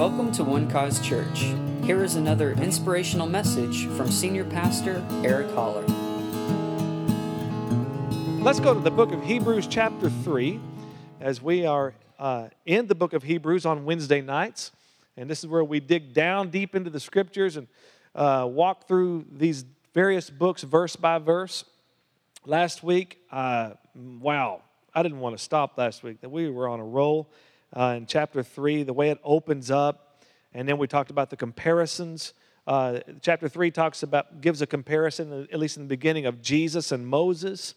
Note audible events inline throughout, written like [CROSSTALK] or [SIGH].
Welcome to One Cause Church. Here is another inspirational message from Senior Pastor Eric Holler. Let's go to the book of Hebrews, chapter 3, as we are uh, in the book of Hebrews on Wednesday nights. And this is where we dig down deep into the scriptures and uh, walk through these various books verse by verse. Last week, uh, wow, I didn't want to stop last week. That we were on a roll uh, in chapter 3, the way it opens up. And then we talked about the comparisons. Uh, chapter 3 talks about, gives a comparison, at least in the beginning, of Jesus and Moses.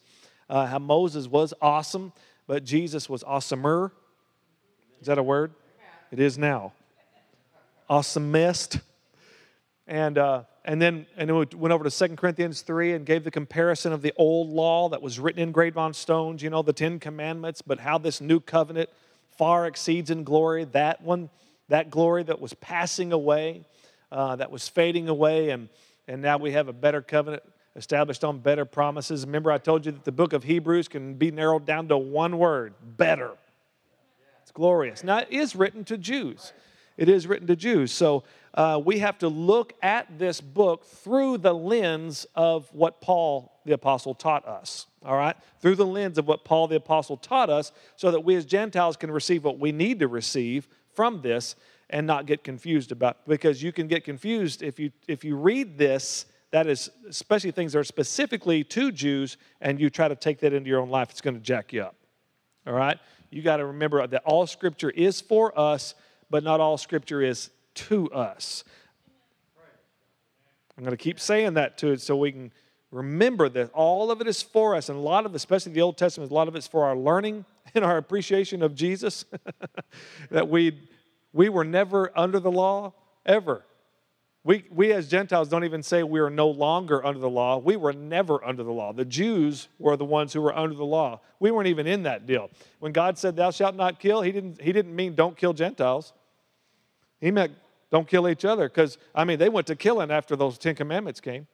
Uh, how Moses was awesome, but Jesus was awesomer. Is that a word? It is now. Awesomest. And, uh, and then and then we went over to 2 Corinthians 3 and gave the comparison of the old law that was written engraved on stones, you know, the Ten Commandments, but how this new covenant far exceeds in glory that one, that glory that was passing away, uh, that was fading away, and, and now we have a better covenant established on better promises. Remember, I told you that the book of Hebrews can be narrowed down to one word better. It's glorious. Now, it is written to Jews. It is written to Jews. So uh, we have to look at this book through the lens of what Paul the Apostle taught us. All right? Through the lens of what Paul the Apostle taught us, so that we as Gentiles can receive what we need to receive from this and not get confused about because you can get confused if you if you read this that is especially things that are specifically to Jews and you try to take that into your own life it's going to jack you up all right you got to remember that all scripture is for us but not all scripture is to us i'm going to keep saying that to it so we can remember that all of it is for us and a lot of especially the old testament a lot of it's for our learning [LAUGHS] and our appreciation of jesus [LAUGHS] that we we were never under the law ever we, we as Gentiles don't even say we are no longer under the law. We were never under the law. The Jews were the ones who were under the law. We weren't even in that deal. When God said, Thou shalt not kill, He didn't, he didn't mean don't kill Gentiles. He meant don't kill each other because, I mean, they went to killing after those Ten Commandments came,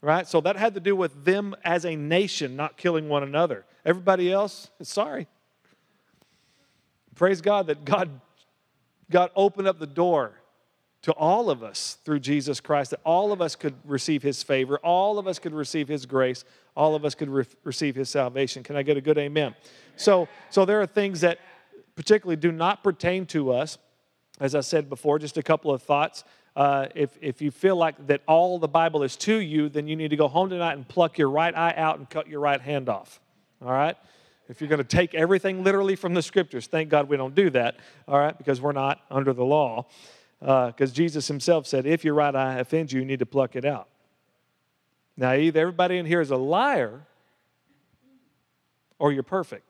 right? So that had to do with them as a nation not killing one another. Everybody else, sorry. Praise God that God, God opened up the door to all of us through Jesus Christ, that all of us could receive His favor, all of us could receive His grace, all of us could re- receive His salvation. Can I get a good amen? So, so there are things that particularly do not pertain to us. As I said before, just a couple of thoughts. Uh, if, if you feel like that all the Bible is to you, then you need to go home tonight and pluck your right eye out and cut your right hand off. All right? If you're going to take everything literally from the scriptures, thank God we don't do that, all right, because we're not under the law because uh, Jesus himself said, if your right eye offends you, you need to pluck it out. Now, either everybody in here is a liar or you're perfect.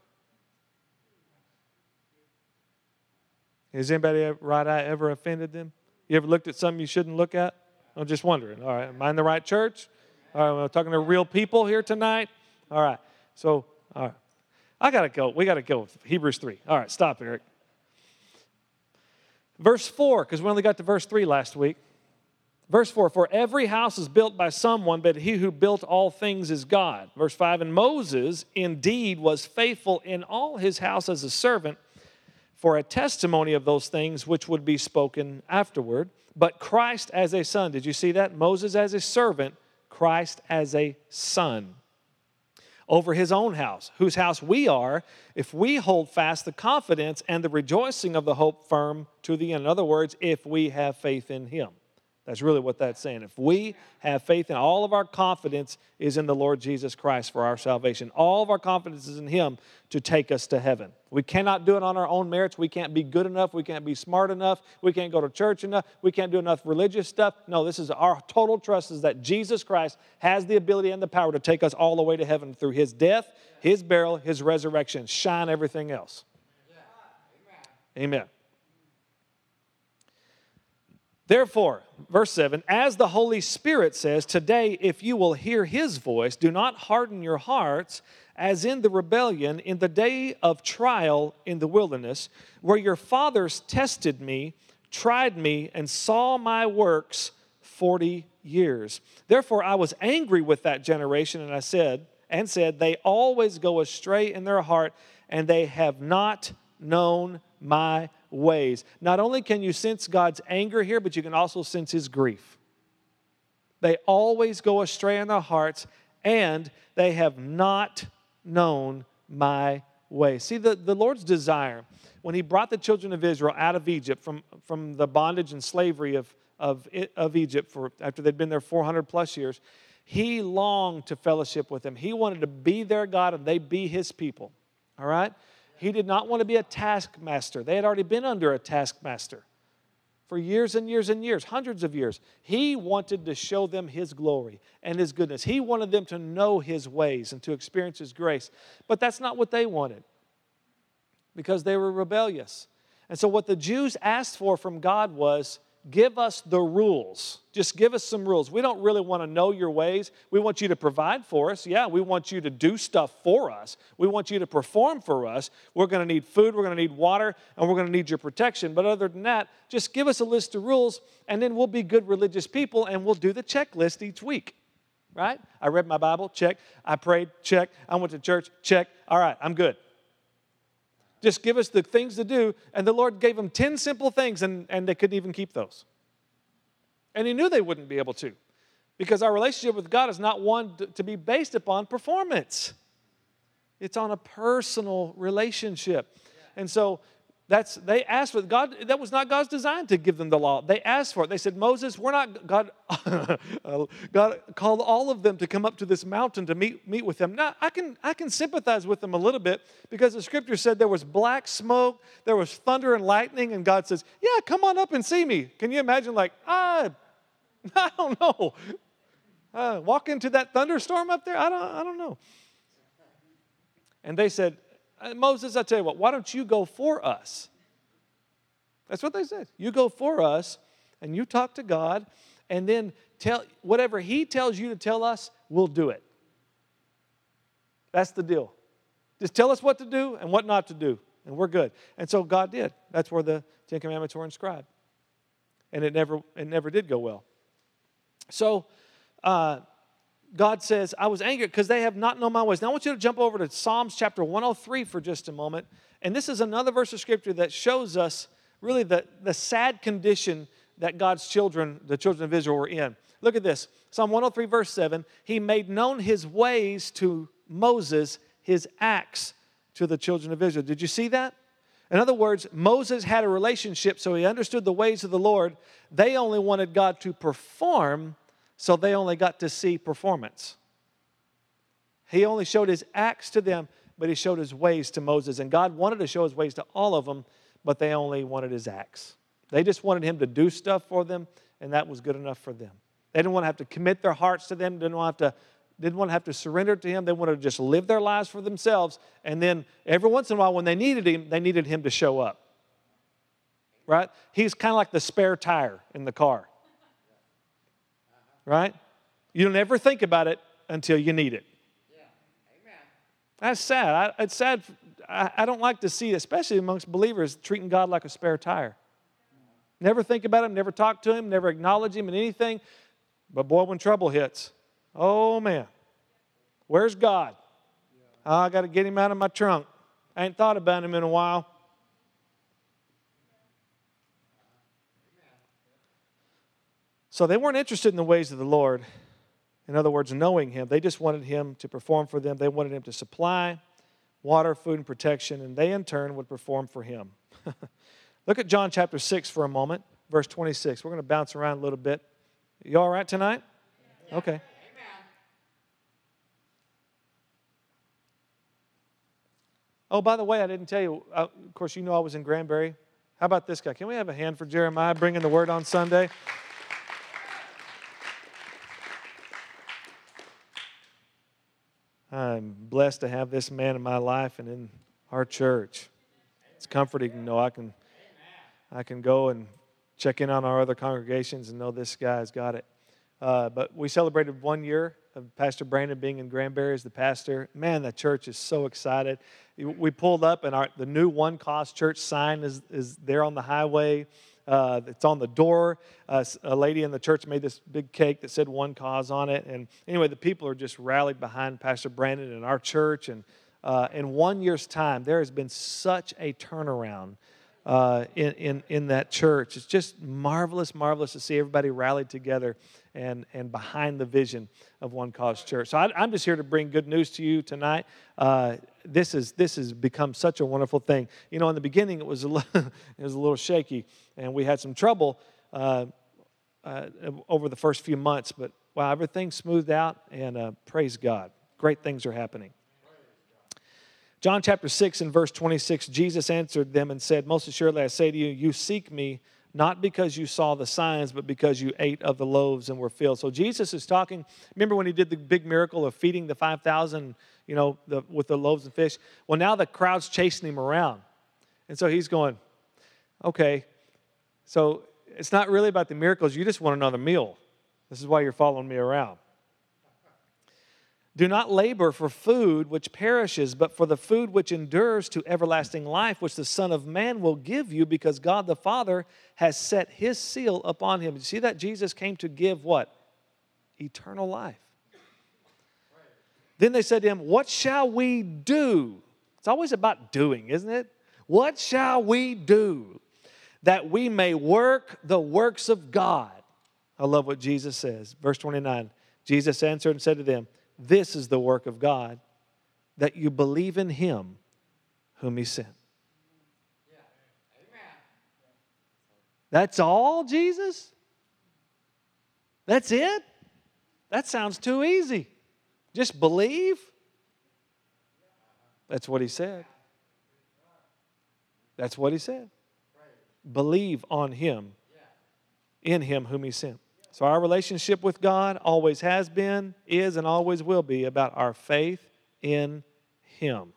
Has anybody right eye ever offended them? You ever looked at something you shouldn't look at? I'm just wondering. All right, am I in the right church? All right, I'm talking to real people here tonight. All right, so, all right. I got to go. We got to go. Hebrews 3. All right, stop, Eric. Verse 4, because we only got to verse 3 last week. Verse 4 For every house is built by someone, but he who built all things is God. Verse 5 And Moses indeed was faithful in all his house as a servant for a testimony of those things which would be spoken afterward. But Christ as a son. Did you see that? Moses as a servant, Christ as a son over his own house, whose house we are, if we hold fast the confidence and the rejoicing of the hope firm to the end. In other words, if we have faith in him. That's really what that's saying. If we have faith in all of our confidence is in the Lord Jesus Christ for our salvation. All of our confidence is in him to take us to heaven. We cannot do it on our own merits. We can't be good enough. We can't be smart enough. We can't go to church enough. We can't do enough religious stuff. No, this is our total trust is that Jesus Christ has the ability and the power to take us all the way to heaven through his death, his burial, his resurrection. Shine everything else. Amen. Therefore, verse 7 as the Holy Spirit says, Today, if you will hear his voice, do not harden your hearts as in the rebellion in the day of trial in the wilderness, where your fathers tested me, tried me, and saw my works 40 years. Therefore, I was angry with that generation, and I said, and said, They always go astray in their heart, and they have not known my ways. Not only can you sense God's anger here, but you can also sense his grief. They always go astray in their hearts, and they have not known my way. See, the, the Lord's desire when he brought the children of Israel out of Egypt from, from the bondage and slavery of, of, of Egypt for, after they'd been there 400 plus years, he longed to fellowship with them. He wanted to be their God and they be his people. All right? He did not want to be a taskmaster. They had already been under a taskmaster for years and years and years, hundreds of years. He wanted to show them his glory and his goodness. He wanted them to know his ways and to experience his grace. But that's not what they wanted because they were rebellious. And so, what the Jews asked for from God was give us the rules. Just give us some rules. We don't really want to know your ways. We want you to provide for us. Yeah, we want you to do stuff for us. We want you to perform for us. We're going to need food, we're going to need water, and we're going to need your protection. But other than that, just give us a list of rules, and then we'll be good religious people and we'll do the checklist each week. Right? I read my Bible, check. I prayed, check. I went to church, check. All right, I'm good. Just give us the things to do. And the Lord gave them 10 simple things, and, and they couldn't even keep those. And He knew they wouldn't be able to because our relationship with God is not one to, to be based upon performance, it's on a personal relationship. And so that's they asked for God. That was not God's design to give them the law. They asked for it. They said, "Moses, we're not God." [LAUGHS] God called all of them to come up to this mountain to meet meet with them. Now I can I can sympathize with them a little bit because the Scripture said there was black smoke, there was thunder and lightning, and God says, "Yeah, come on up and see me." Can you imagine? Like, ah, [LAUGHS] I don't know. Uh, walk into that thunderstorm up there. I don't I don't know. And they said, Moses, I tell you what, why don't you go for us? That's what they said. You go for us and you talk to God, and then tell whatever He tells you to tell us, we'll do it. That's the deal. Just tell us what to do and what not to do, and we're good. And so God did. That's where the Ten Commandments were inscribed. And it never, it never did go well. So, uh, God says, I was angry because they have not known my ways. Now I want you to jump over to Psalms chapter 103 for just a moment. And this is another verse of scripture that shows us really the, the sad condition that God's children, the children of Israel, were in. Look at this Psalm 103, verse 7. He made known his ways to Moses, his acts to the children of Israel. Did you see that? In other words, Moses had a relationship, so he understood the ways of the Lord. They only wanted God to perform so they only got to see performance. He only showed his acts to them, but he showed his ways to Moses. And God wanted to show his ways to all of them, but they only wanted his acts. They just wanted him to do stuff for them, and that was good enough for them. They didn't want to have to commit their hearts to them, didn't want to have to, didn't want to, have to surrender to him. They wanted to just live their lives for themselves. And then every once in a while, when they needed him, they needed him to show up. Right? He's kind of like the spare tire in the car right? You don't ever think about it until you need it. Yeah. Amen. That's sad. I, it's sad. I, I, don't like to see, especially amongst believers, treating God like a spare tire. Never think about him, never talk to him, never acknowledge him in anything. But boy, when trouble hits, oh man, where's God? Oh, I got to get him out of my trunk. I ain't thought about him in a while. So they weren't interested in the ways of the Lord. In other words, knowing Him. They just wanted Him to perform for them. They wanted Him to supply water, food, and protection, and they in turn would perform for Him. [LAUGHS] Look at John chapter 6 for a moment, verse 26. We're going to bounce around a little bit. You all right tonight? Yeah. Okay. Oh, by the way, I didn't tell you. Uh, of course, you know I was in Granbury. How about this guy? Can we have a hand for Jeremiah bringing the word on Sunday? I'm blessed to have this man in my life and in our church. It's comforting to know I can, I can go and check in on our other congregations and know this guy's got it. Uh, but we celebrated one year of Pastor Brandon being in Granbury as the pastor. Man, the church is so excited. We pulled up and our, the new One Cause Church sign is, is there on the highway. Uh, it's on the door. Uh, a lady in the church made this big cake that said one cause on it. And anyway, the people are just rallied behind Pastor Brandon and our church. And uh, in one year's time, there has been such a turnaround uh, in, in, in that church. It's just marvelous, marvelous to see everybody rallied together and, and behind the vision of One Cause Church. So I, am just here to bring good news to you tonight. Uh, this, is, this has become such a wonderful thing. You know, in the beginning, it was a [LAUGHS] little, it was a little shaky, and we had some trouble uh, uh, over the first few months, but wow, everything smoothed out, and uh, praise God. Great things are happening. John chapter 6 and verse 26, Jesus answered them and said, Most assuredly I say to you, you seek me not because you saw the signs, but because you ate of the loaves and were filled. So Jesus is talking. Remember when he did the big miracle of feeding the 5,000, you know, the, with the loaves and fish? Well, now the crowd's chasing him around. And so he's going, okay, so it's not really about the miracles. You just want another meal. This is why you're following me around. Do not labor for food which perishes, but for the food which endures to everlasting life, which the Son of Man will give you, because God the Father has set his seal upon him. You see that Jesus came to give what? Eternal life. Then they said to him, What shall we do? It's always about doing, isn't it? What shall we do that we may work the works of God? I love what Jesus says. Verse 29 Jesus answered and said to them, this is the work of God, that you believe in him whom he sent. That's all, Jesus? That's it? That sounds too easy. Just believe? That's what he said. That's what he said. Believe on him, in him whom he sent. So, our relationship with God always has been, is, and always will be about our faith in Him.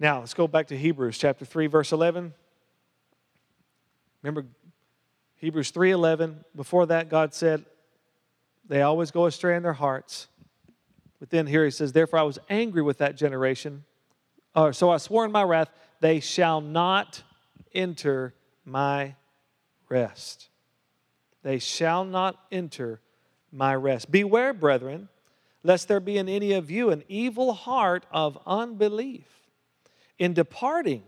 Now, let's go back to Hebrews chapter 3 verse 11. Remember Hebrews 3:11, before that God said they always go astray in their hearts. But then here he says, "Therefore I was angry with that generation, or so I swore in my wrath, they shall not enter my rest. They shall not enter my rest. Beware, brethren, lest there be in any of you an evil heart of unbelief in departing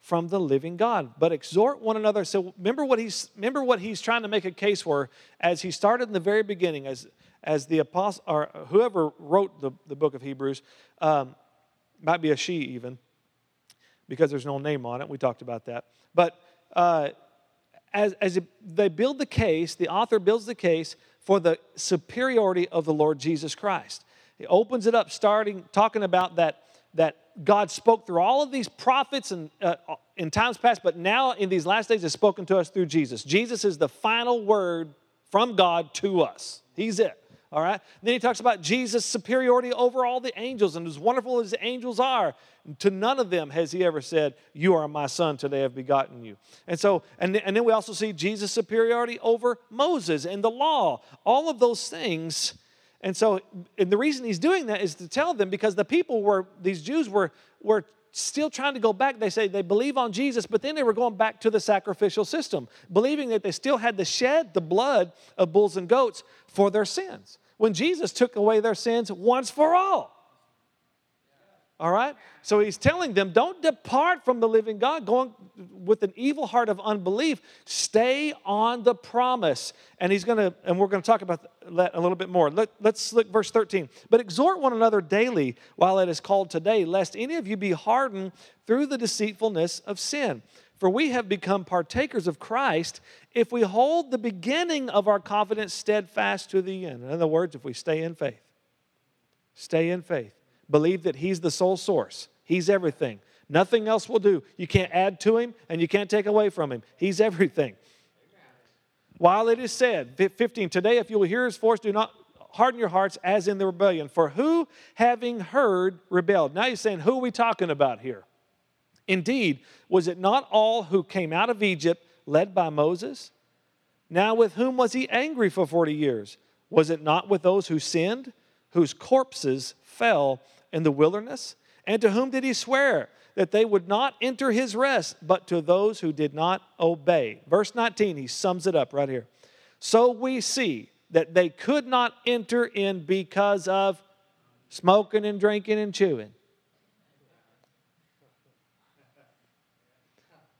from the living God. But exhort one another. So remember what he's remember what he's trying to make a case for as he started in the very beginning, as as the apostle or whoever wrote the, the book of Hebrews, um, might be a she even, because there's no name on it. We talked about that. But uh, as, as they build the case, the author builds the case for the superiority of the Lord Jesus Christ. He opens it up, starting talking about that, that God spoke through all of these prophets and, uh, in times past, but now in these last days has spoken to us through Jesus. Jesus is the final word from God to us. He's it. All right. Then he talks about Jesus' superiority over all the angels, and as wonderful as the angels are, to none of them has he ever said, You are my son, today I've begotten you. And so, and, and then we also see Jesus' superiority over Moses and the law, all of those things. And so, and the reason he's doing that is to tell them because the people were, these Jews were, were still trying to go back. They say they believe on Jesus, but then they were going back to the sacrificial system, believing that they still had to shed the blood of bulls and goats for their sins. When Jesus took away their sins once for all. All right? So he's telling them, don't depart from the living God, going with an evil heart of unbelief. Stay on the promise. And he's going to, and we're going to talk about that a little bit more. Let, us look verse 13. But exhort one another daily while it is called today, lest any of you be hardened through the deceitfulness of sin. For we have become partakers of Christ if we hold the beginning of our confidence steadfast to the end. In other words, if we stay in faith. Stay in faith. Believe that He's the sole source, He's everything. Nothing else will do. You can't add to Him and you can't take away from Him. He's everything. While it is said, 15, today if you will hear His voice, do not harden your hearts as in the rebellion. For who, having heard, rebelled? Now he's saying, who are we talking about here? Indeed, was it not all who came out of Egypt led by Moses? Now, with whom was he angry for 40 years? Was it not with those who sinned, whose corpses fell in the wilderness? And to whom did he swear? That they would not enter his rest, but to those who did not obey. Verse 19, he sums it up right here. So we see that they could not enter in because of smoking and drinking and chewing.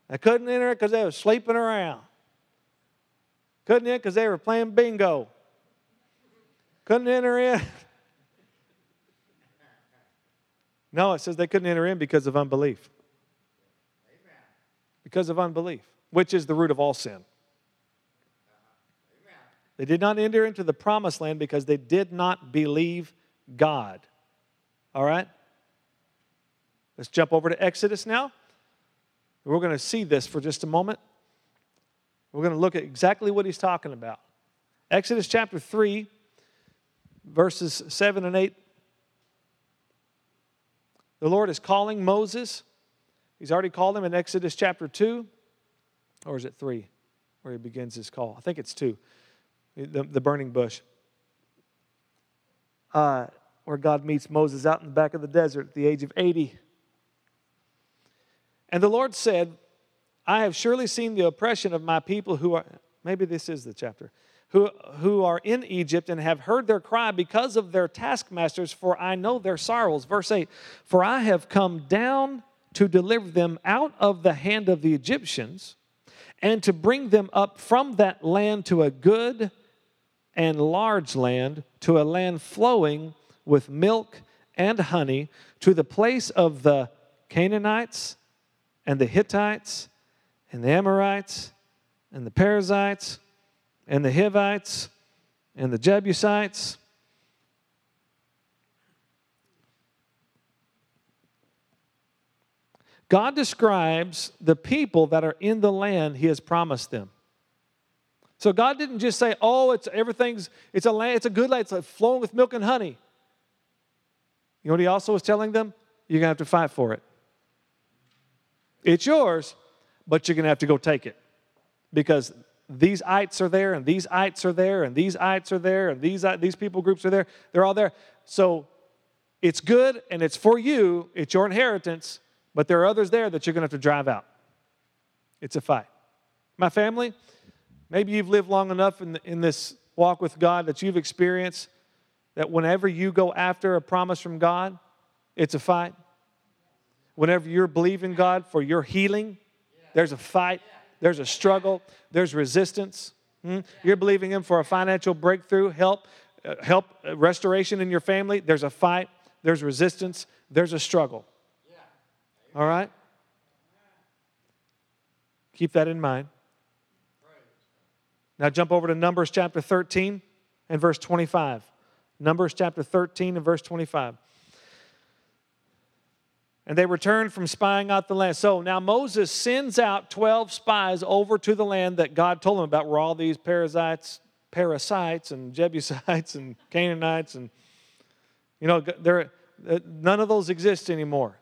They couldn't enter it because they were sleeping around. Couldn't enter because they were playing bingo. Couldn't enter in. [LAUGHS] No, it says they couldn't enter in because of unbelief. Because of unbelief, which is the root of all sin. They did not enter into the promised land because they did not believe God. All right? Let's jump over to Exodus now. We're going to see this for just a moment. We're going to look at exactly what he's talking about. Exodus chapter 3, verses 7 and 8. The Lord is calling Moses. He's already called him in Exodus chapter 2, or is it 3 where he begins his call? I think it's 2, the, the burning bush. Uh, where God meets Moses out in the back of the desert at the age of 80. And the Lord said, I have surely seen the oppression of my people who are, maybe this is the chapter, who, who are in Egypt and have heard their cry because of their taskmasters, for I know their sorrows. Verse 8 For I have come down to deliver them out of the hand of the Egyptians and to bring them up from that land to a good and large land, to a land flowing with milk and honey, to the place of the Canaanites and the Hittites and the Amorites and the Perizzites and the Hivites and the Jebusites. God describes the people that are in the land he has promised them. So God didn't just say, "Oh, it's everything's it's a land, it's a good land, it's like flowing with milk and honey." You know what he also was telling them? You're gonna have to fight for it. It's yours, but you're gonna have to go take it because these ites are there, and these ites are there, and these ites are there, and these these people groups are there. They're all there. So it's good and it's for you. It's your inheritance, but there are others there that you're gonna have to drive out. It's a fight. My family, maybe you've lived long enough in, the, in this walk with God that you've experienced that whenever you go after a promise from God, it's a fight. Whenever you're believing God for your healing, there's a fight, there's a struggle, there's resistance. Hmm? You're believing Him for a financial breakthrough, help, uh, help, uh, restoration in your family. There's a fight, there's resistance, there's a struggle. All right? Keep that in mind. Now jump over to Numbers chapter 13 and verse 25. Numbers chapter 13 and verse 25. And they returned from spying out the land. So now Moses sends out 12 spies over to the land that God told him about, where all these parasites, parasites and Jebusites [LAUGHS] and Canaanites and, you know, there, uh, none of those exist anymore.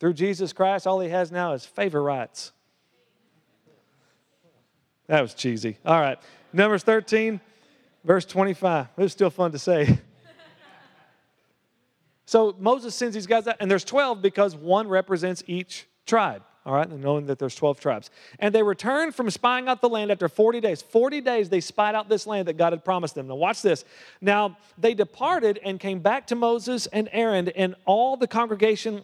Through Jesus Christ, all he has now is favor rights. That was cheesy. All right. Numbers 13, verse 25. It was still fun to say. [LAUGHS] so Moses sends these guys out, and there's 12 because one represents each tribe. All right, knowing that there's 12 tribes. And they returned from spying out the land after 40 days. 40 days they spied out this land that God had promised them. Now, watch this. Now, they departed and came back to Moses and Aaron and all the congregation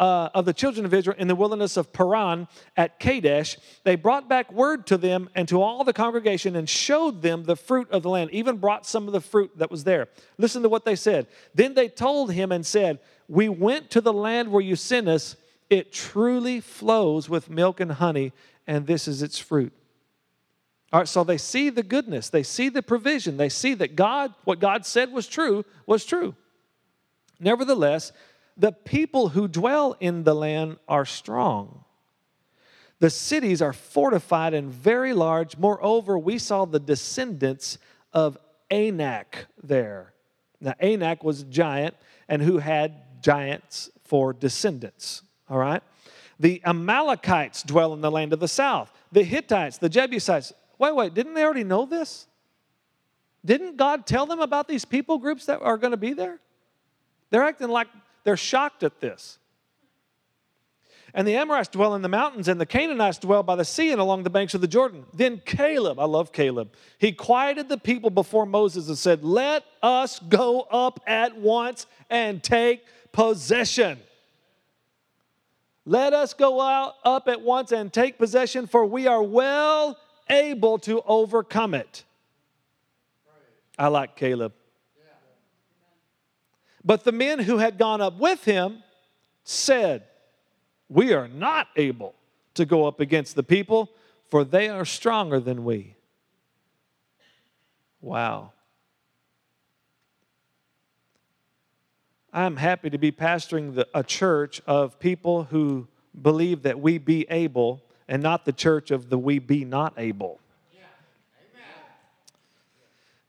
uh, of the children of Israel in the wilderness of Paran at Kadesh, they brought back word to them and to all the congregation and showed them the fruit of the land, even brought some of the fruit that was there. Listen to what they said. Then they told him and said, We went to the land where you sent us. It truly flows with milk and honey, and this is its fruit. All right, so they see the goodness, they see the provision, they see that God, what God said was true, was true. Nevertheless, the people who dwell in the land are strong. The cities are fortified and very large. Moreover, we saw the descendants of Anak there. Now, Anak was a giant and who had giants for descendants. All right? The Amalekites dwell in the land of the south. The Hittites, the Jebusites. Wait, wait, didn't they already know this? Didn't God tell them about these people groups that are going to be there? They're acting like they're shocked at this. And the Amorites dwell in the mountains, and the Canaanites dwell by the sea and along the banks of the Jordan. Then Caleb, I love Caleb, he quieted the people before Moses and said, Let us go up at once and take possession. Let us go out up at once and take possession, for we are well able to overcome it. I like Caleb. But the men who had gone up with him said, We are not able to go up against the people, for they are stronger than we. Wow. I'm happy to be pastoring the, a church of people who believe that we be able and not the church of the we be not able.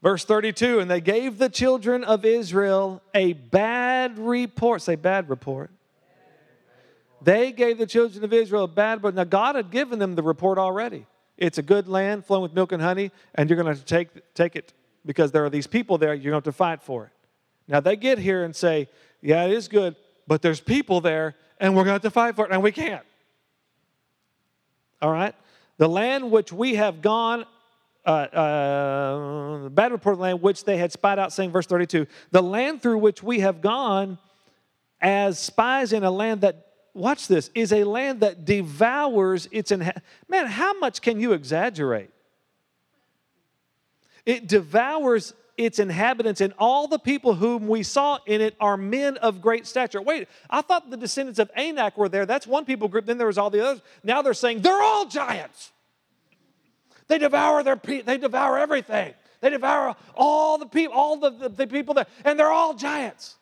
Verse 32 And they gave the children of Israel a bad report. Say, bad report. They gave the children of Israel a bad report. Now, God had given them the report already. It's a good land flowing with milk and honey, and you're going to have to take, take it because there are these people there. You're going to have to fight for it. Now, they get here and say, Yeah, it is good, but there's people there, and we're going to have to fight for it, and we can't. All right? The land which we have gone uh, uh, bad report of the land which they had spied out, saying, verse 32, the land through which we have gone as spies in a land that, watch this, is a land that devours its inhabitants. Man, how much can you exaggerate? It devours its inhabitants, and all the people whom we saw in it are men of great stature. Wait, I thought the descendants of Anak were there. That's one people group. Then there was all the others. Now they're saying they're all giants. They devour their pe- they devour everything. They devour all the people, all the, the, the people there, and they're all giants.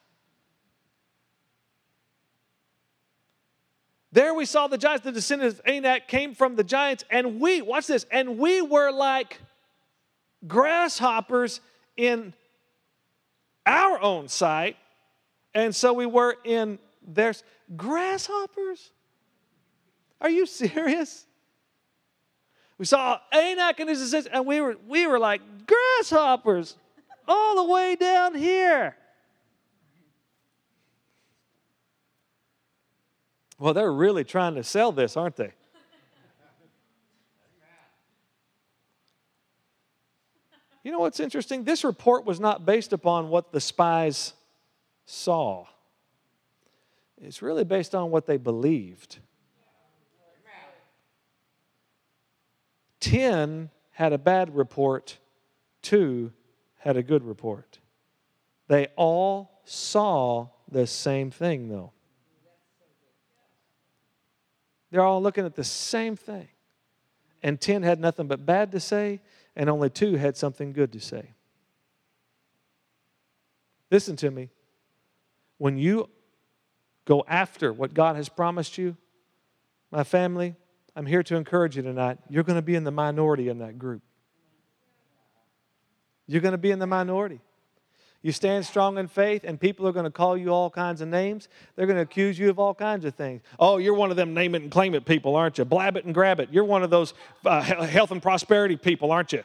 There we saw the giants, the descendants of Anak came from the giants, and we, watch this, and we were like grasshoppers in our own sight, and so we were in theirs. Grasshoppers? Are you serious? We saw Anak and his assistants, and we were, we were like grasshoppers all the way down here. Well, they're really trying to sell this, aren't they? You know what's interesting? This report was not based upon what the spies saw, it's really based on what they believed. 10 had a bad report, 2 had a good report. They all saw the same thing, though. They're all looking at the same thing. And 10 had nothing but bad to say, and only 2 had something good to say. Listen to me. When you go after what God has promised you, my family, I'm here to encourage you tonight. You're going to be in the minority in that group. You're going to be in the minority. You stand strong in faith, and people are going to call you all kinds of names. They're going to accuse you of all kinds of things. Oh, you're one of them name it and claim it people, aren't you? Blab it and grab it. You're one of those uh, health and prosperity people, aren't you?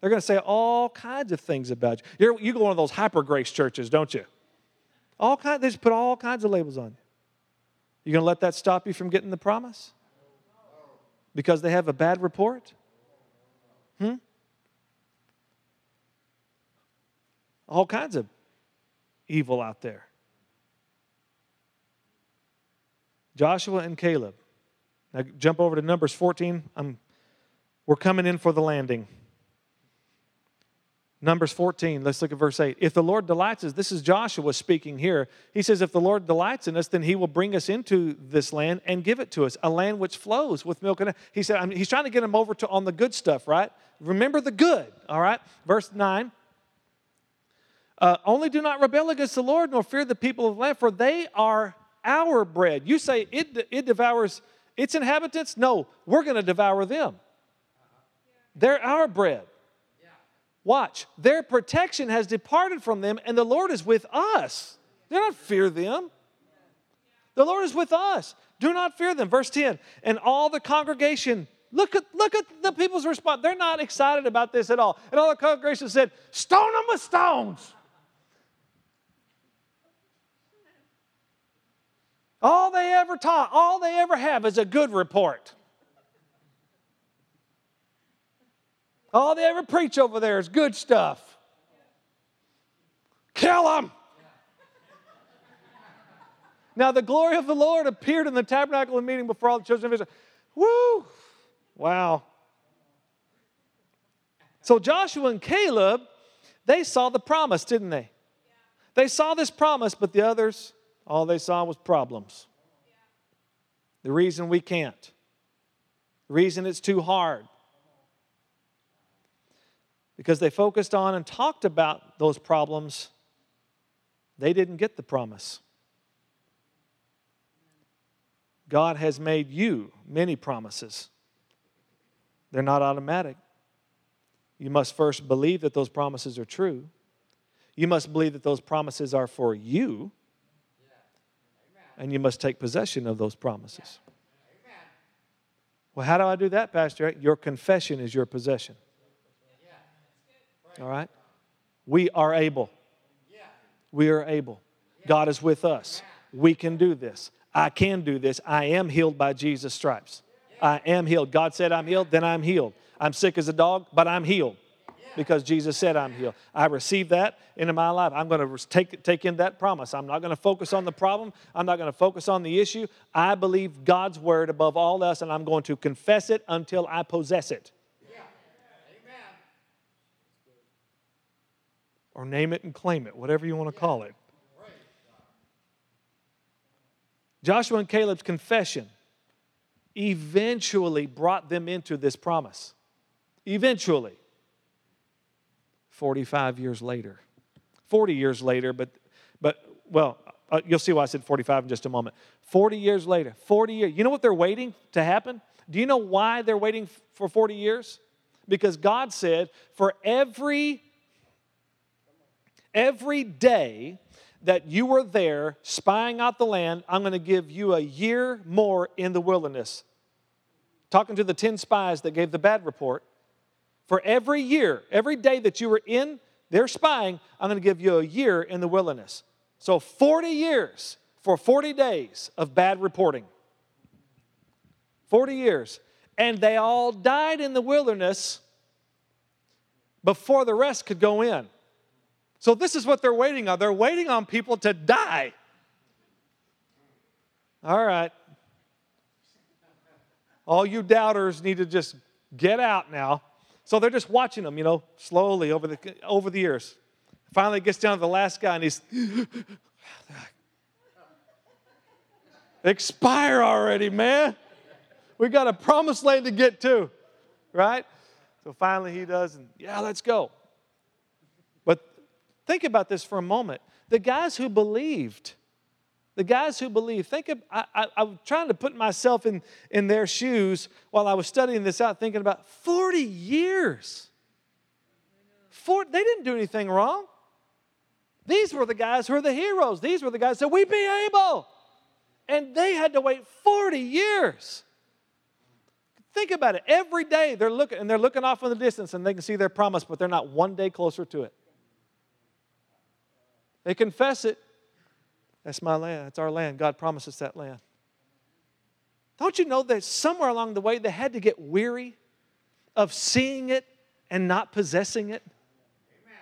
They're going to say all kinds of things about you. You're, you go to one of those hyper grace churches, don't you? All kinds, they just put all kinds of labels on you. You going to let that stop you from getting the promise? Because they have a bad report? Hmm? All kinds of evil out there. Joshua and Caleb. Now jump over to Numbers 14. I'm, we're coming in for the landing. Numbers 14, let's look at verse 8. If the Lord delights us, this is Joshua speaking here. He says, If the Lord delights in us, then he will bring us into this land and give it to us, a land which flows with milk and He said, I mean, He's trying to get them over to on the good stuff, right? Remember the good, all right? Verse 9. Uh, Only do not rebel against the Lord, nor fear the people of the land, for they are our bread. You say it, it devours its inhabitants? No, we're going to devour them. They're our bread. Watch, their protection has departed from them, and the Lord is with us. Do not fear them. The Lord is with us. Do not fear them. Verse 10. And all the congregation, look at, look at the people's response. They're not excited about this at all. And all the congregation said, Stone them with stones. All they ever taught, all they ever have is a good report. All they ever preach over there is good stuff. Kill them. Now the glory of the Lord appeared in the tabernacle of meeting before all the children of Israel. Woo! Wow. So Joshua and Caleb, they saw the promise, didn't they? They saw this promise, but the others, all they saw was problems. The reason we can't, the reason it's too hard. Because they focused on and talked about those problems, they didn't get the promise. God has made you many promises. They're not automatic. You must first believe that those promises are true. You must believe that those promises are for you. And you must take possession of those promises. Well, how do I do that, Pastor? Your confession is your possession. All right? We are able. We are able. God is with us. We can do this. I can do this. I am healed by Jesus' stripes. I am healed. God said I'm healed, then I'm healed. I'm sick as a dog, but I'm healed because Jesus said I'm healed. I receive that into my life. I'm going to take, take in that promise. I'm not going to focus on the problem. I'm not going to focus on the issue. I believe God's word above all else, and I'm going to confess it until I possess it. Or name it and claim it, whatever you want to call it. Joshua and Caleb's confession eventually brought them into this promise. Eventually. 45 years later. 40 years later, but, but well, uh, you'll see why I said 45 in just a moment. 40 years later, 40 years. You know what they're waiting to happen? Do you know why they're waiting for 40 years? Because God said, for every every day that you were there spying out the land, I'm going to give you a year more in the wilderness. Talking to the 10 spies that gave the bad report, for every year, every day that you were in there spying, I'm going to give you a year in the wilderness. So 40 years for 40 days of bad reporting. 40 years. And they all died in the wilderness before the rest could go in. So, this is what they're waiting on. They're waiting on people to die. All right. All you doubters need to just get out now. So they're just watching them, you know, slowly over the, over the years. Finally, gets down to the last guy, and he's, expire already, man. We got a promised land to get to, right? So finally, he does, and yeah, let's go. Think about this for a moment. The guys who believed, the guys who believed, think of, I, I, I was trying to put myself in, in their shoes while I was studying this out, thinking about 40 years. For, they didn't do anything wrong. These were the guys who were the heroes. These were the guys that we be able. And they had to wait 40 years. Think about it. Every day they're looking and they're looking off in the distance and they can see their promise, but they're not one day closer to it. They confess it. That's my land. That's our land. God promised us that land. Don't you know that somewhere along the way they had to get weary of seeing it and not possessing it? Amen.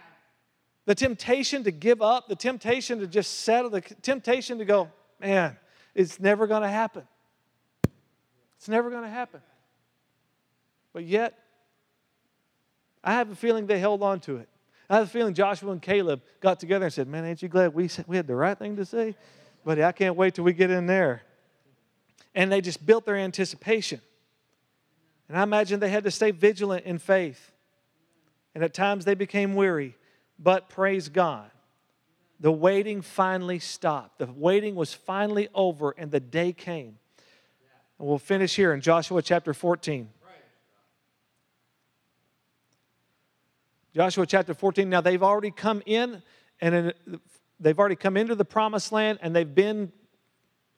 The temptation to give up, the temptation to just settle, the temptation to go, man, it's never going to happen. It's never going to happen. But yet, I have a feeling they held on to it. I have a feeling Joshua and Caleb got together and said, Man, ain't you glad we, we had the right thing to say? Buddy, I can't wait till we get in there. And they just built their anticipation. And I imagine they had to stay vigilant in faith. And at times they became weary. But praise God, the waiting finally stopped. The waiting was finally over, and the day came. And we'll finish here in Joshua chapter 14. Joshua chapter 14. Now they've already come in and they've already come into the promised land and they've been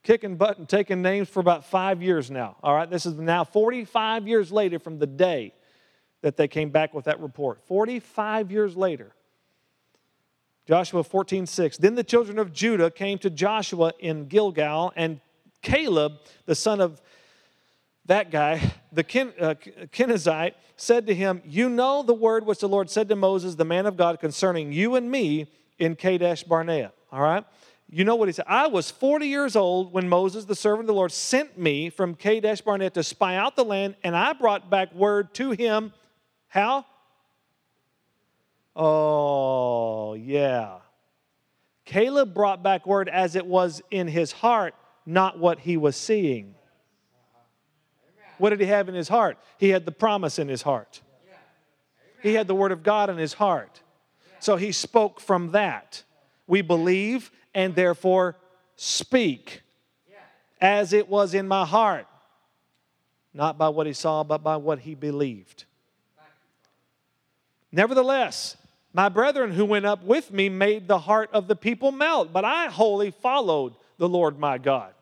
kicking butt and taking names for about five years now. All right, this is now 45 years later from the day that they came back with that report. 45 years later. Joshua 14, 6. Then the children of Judah came to Joshua in Gilgal, and Caleb, the son of that guy, the Ken, uh, Kenizzite, said to him, You know the word which the Lord said to Moses, the man of God, concerning you and me in Kadesh Barnea. All right? You know what he said? I was 40 years old when Moses, the servant of the Lord, sent me from Kadesh Barnea to spy out the land, and I brought back word to him. How? Oh, yeah. Caleb brought back word as it was in his heart, not what he was seeing. What did he have in his heart? He had the promise in his heart. He had the word of God in his heart. So he spoke from that. We believe and therefore speak as it was in my heart. Not by what he saw, but by what he believed. Nevertheless, my brethren who went up with me made the heart of the people melt, but I wholly followed the Lord my God.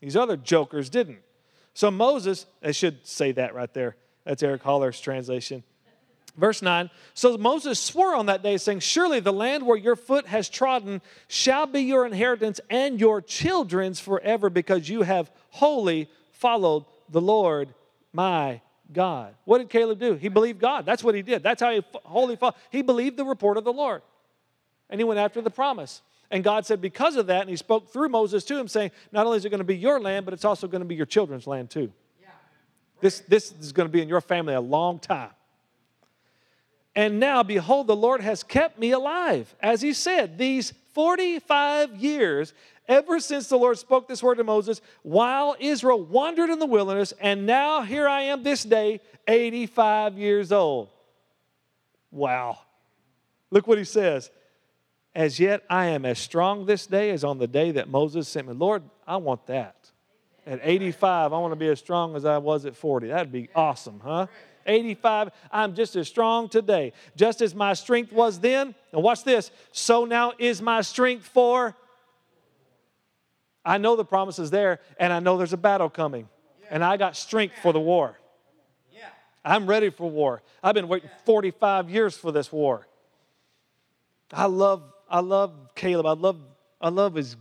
These other jokers didn't. So Moses, I should say that right there. That's Eric Holler's translation. Verse 9 So Moses swore on that day, saying, Surely the land where your foot has trodden shall be your inheritance and your children's forever, because you have wholly followed the Lord my God. What did Caleb do? He believed God. That's what he did. That's how he wholly followed. He believed the report of the Lord. And he went after the promise. And God said, because of that, and he spoke through Moses to him, saying, Not only is it going to be your land, but it's also going to be your children's land too. Yeah. This, this is going to be in your family a long time. And now, behold, the Lord has kept me alive, as he said, these 45 years, ever since the Lord spoke this word to Moses, while Israel wandered in the wilderness, and now here I am this day, 85 years old. Wow. Look what he says. As yet I am as strong this day as on the day that Moses sent me. Lord, I want that. At 85, I want to be as strong as I was at 40. That'd be awesome, huh? 85, I'm just as strong today. Just as my strength was then, and watch this, so now is my strength for. I know the promise is there, and I know there's a battle coming, and I got strength for the war. I'm ready for war. I've been waiting 45 years for this war. I love, I love Caleb. I love, I love his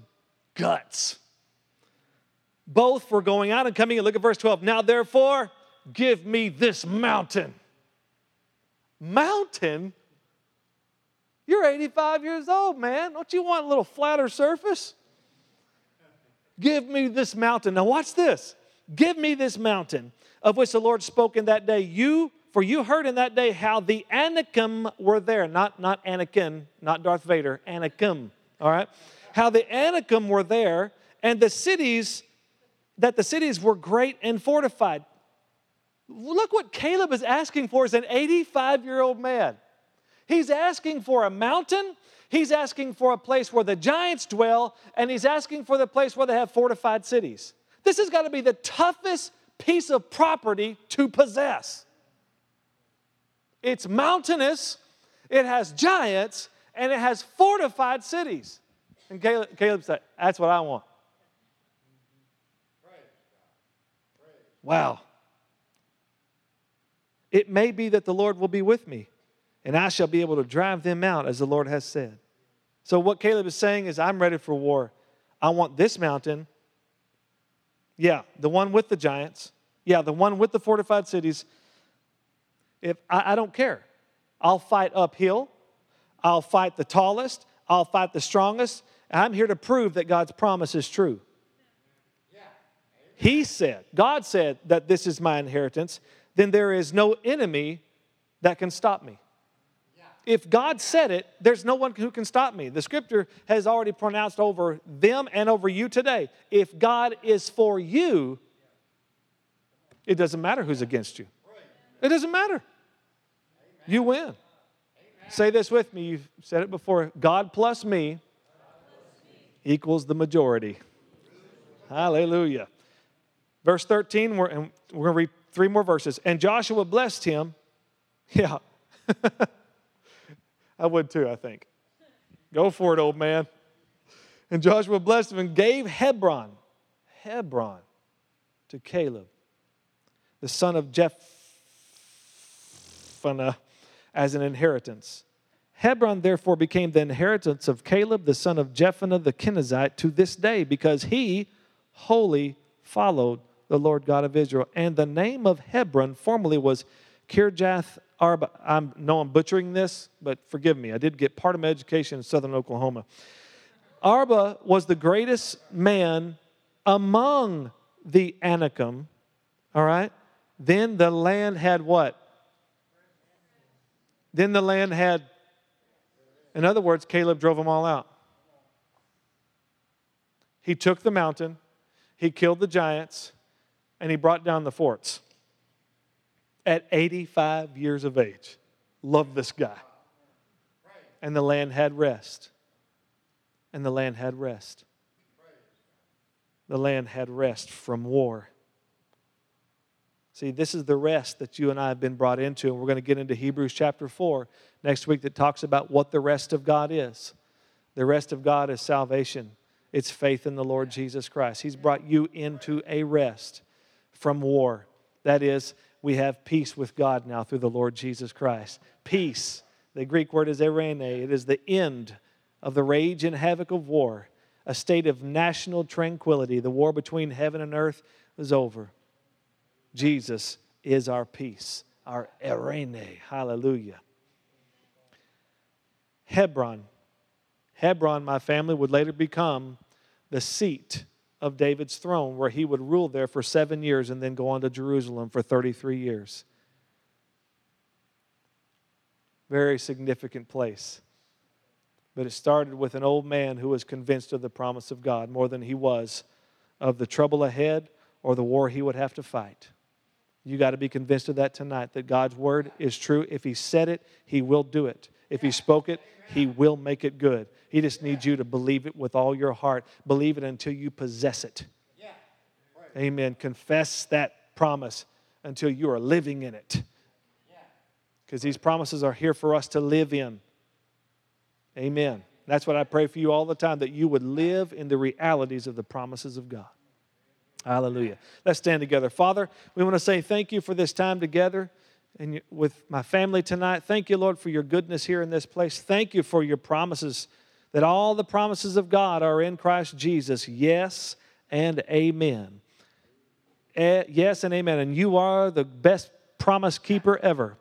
guts. Both were going out and coming in. Look at verse 12. Now, therefore, Give me this mountain. Mountain? You're 85 years old, man. Don't you want a little flatter surface? Give me this mountain. Now, watch this. Give me this mountain of which the Lord spoke in that day. You, for you heard in that day how the Anakim were there. Not, not Anakin, not Darth Vader, Anakim. All right? How the Anakim were there, and the cities, that the cities were great and fortified. Look what Caleb is asking for as an 85 year old man. He's asking for a mountain, he's asking for a place where the giants dwell, and he's asking for the place where they have fortified cities. This has got to be the toughest piece of property to possess. It's mountainous, it has giants, and it has fortified cities. And Caleb, Caleb said, That's what I want. Wow. It may be that the Lord will be with me, and I shall be able to drive them out, as the Lord has said. So, what Caleb is saying is, I'm ready for war. I want this mountain. Yeah, the one with the giants. Yeah, the one with the fortified cities. If I, I don't care, I'll fight uphill. I'll fight the tallest. I'll fight the strongest. I'm here to prove that God's promise is true. He said, God said that this is my inheritance then there is no enemy that can stop me. If God said it, there's no one who can stop me. The scripture has already pronounced over them and over you today. If God is for you, it doesn't matter who's against you. It doesn't matter. You win. Say this with me. You've said it before. God plus me equals the majority. Hallelujah. Verse 13, we're, and we're going to read three more verses. And Joshua blessed him. [LAUGHS] Yeah. [LAUGHS] I would too, I think. Go for it, old man. And Joshua blessed him and gave Hebron, Hebron, to Caleb, the son of Jephunneh, as an inheritance. Hebron therefore became the inheritance of Caleb, the son of Jephunneh the Kenizzite, to this day, because he wholly followed the Lord God of Israel. And the name of Hebron formerly was Kirjath Arba. I know I'm butchering this, but forgive me. I did get part of my education in southern Oklahoma. Arba was the greatest man among the Anakim. All right? Then the land had what? Then the land had, in other words, Caleb drove them all out. He took the mountain, he killed the giants, and he brought down the forts at 85 years of age. Love this guy. And the land had rest. And the land had rest. The land had rest from war. See, this is the rest that you and I have been brought into, and we're going to get into Hebrews chapter 4 next week that talks about what the rest of God is. The rest of God is salvation, it's faith in the Lord Jesus Christ. He's brought you into a rest from war. That is, we have peace with God now through the Lord Jesus Christ. Peace. The Greek word is eirene. It is the end of the rage and havoc of war, a state of national tranquility. The war between heaven and earth is over. Jesus is our peace, our eirene. Hallelujah. Hebron. Hebron, my family, would later become the seat of David's throne, where he would rule there for seven years and then go on to Jerusalem for 33 years. Very significant place. But it started with an old man who was convinced of the promise of God more than he was of the trouble ahead or the war he would have to fight. You got to be convinced of that tonight that God's word is true. If He said it, He will do it. If He spoke it, He will make it good. He just needs you to believe it with all your heart. Believe it until you possess it. Amen. Confess that promise until you are living in it. Because these promises are here for us to live in. Amen. That's what I pray for you all the time that you would live in the realities of the promises of God. Hallelujah. Let's stand together. Father, we want to say thank you for this time together and with my family tonight. Thank you, Lord, for your goodness here in this place. Thank you for your promises, that all the promises of God are in Christ Jesus. Yes and amen. Eh, yes and amen. And you are the best promise keeper ever.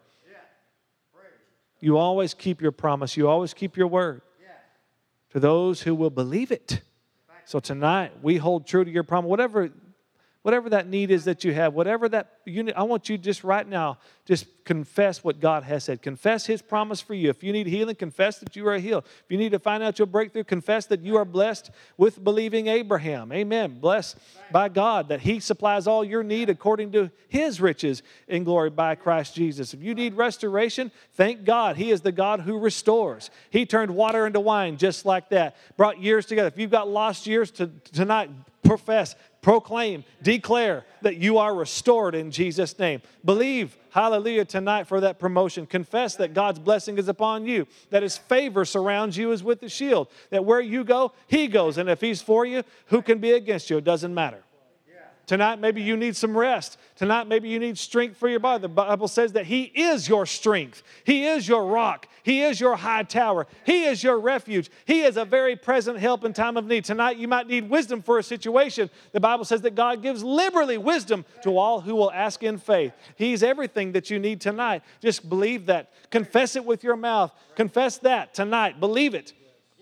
You always keep your promise, you always keep your word to those who will believe it. So tonight, we hold true to your promise. Whatever whatever that need is that you have, whatever that you need, I want you just right now, just confess what God has said. Confess His promise for you. If you need healing, confess that you are healed. If you need to find out your breakthrough, confess that you are blessed with believing Abraham. Amen. Blessed by God that He supplies all your need according to His riches in glory by Christ Jesus. If you need restoration, thank God. He is the God who restores. He turned water into wine just like that, brought years together. If you've got lost years to, tonight, profess proclaim, declare that you are restored in Jesus' name. Believe, hallelujah, tonight for that promotion. Confess that God's blessing is upon you, that His favor surrounds you as with a shield, that where you go, He goes. And if He's for you, who can be against you? It doesn't matter. Tonight, maybe you need some rest. Tonight, maybe you need strength for your body. The Bible says that He is your strength, He is your rock, He is your high tower, He is your refuge. He is a very present help in time of need. Tonight, you might need wisdom for a situation. The Bible says that God gives liberally wisdom to all who will ask in faith. He's everything that you need tonight. Just believe that. Confess it with your mouth. Confess that tonight. Believe it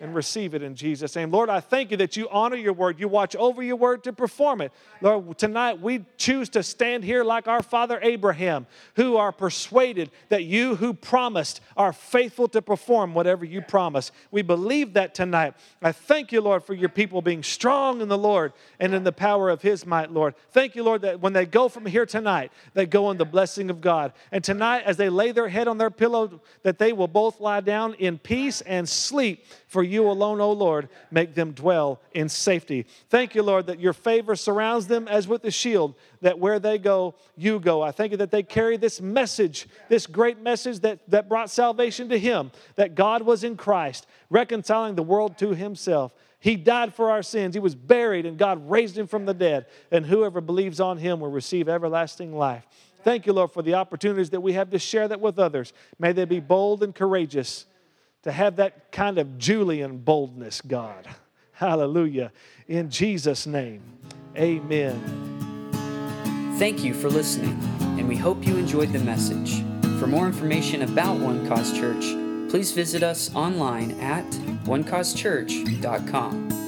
and receive it in Jesus' name. Lord, I thank you that you honor your word. You watch over your word to perform it. Lord, tonight we choose to stand here like our father Abraham, who are persuaded that you who promised are faithful to perform whatever you promise. We believe that tonight. I thank you, Lord, for your people being strong in the Lord and in the power of his might, Lord. Thank you, Lord, that when they go from here tonight, they go in the blessing of God. And tonight, as they lay their head on their pillow, that they will both lie down in peace and sleep for you alone, O Lord, make them dwell in safety. Thank you, Lord, that your favor surrounds them as with a shield, that where they go, you go. I thank you that they carry this message, this great message that, that brought salvation to him, that God was in Christ, reconciling the world to himself. He died for our sins. He was buried, and God raised him from the dead. And whoever believes on him will receive everlasting life. Thank you, Lord, for the opportunities that we have to share that with others. May they be bold and courageous to have that kind of Julian boldness, God. [LAUGHS] Hallelujah. In Jesus' name, amen. Thank you for listening, and we hope you enjoyed the message. For more information about One Cause Church, please visit us online at onecausechurch.com.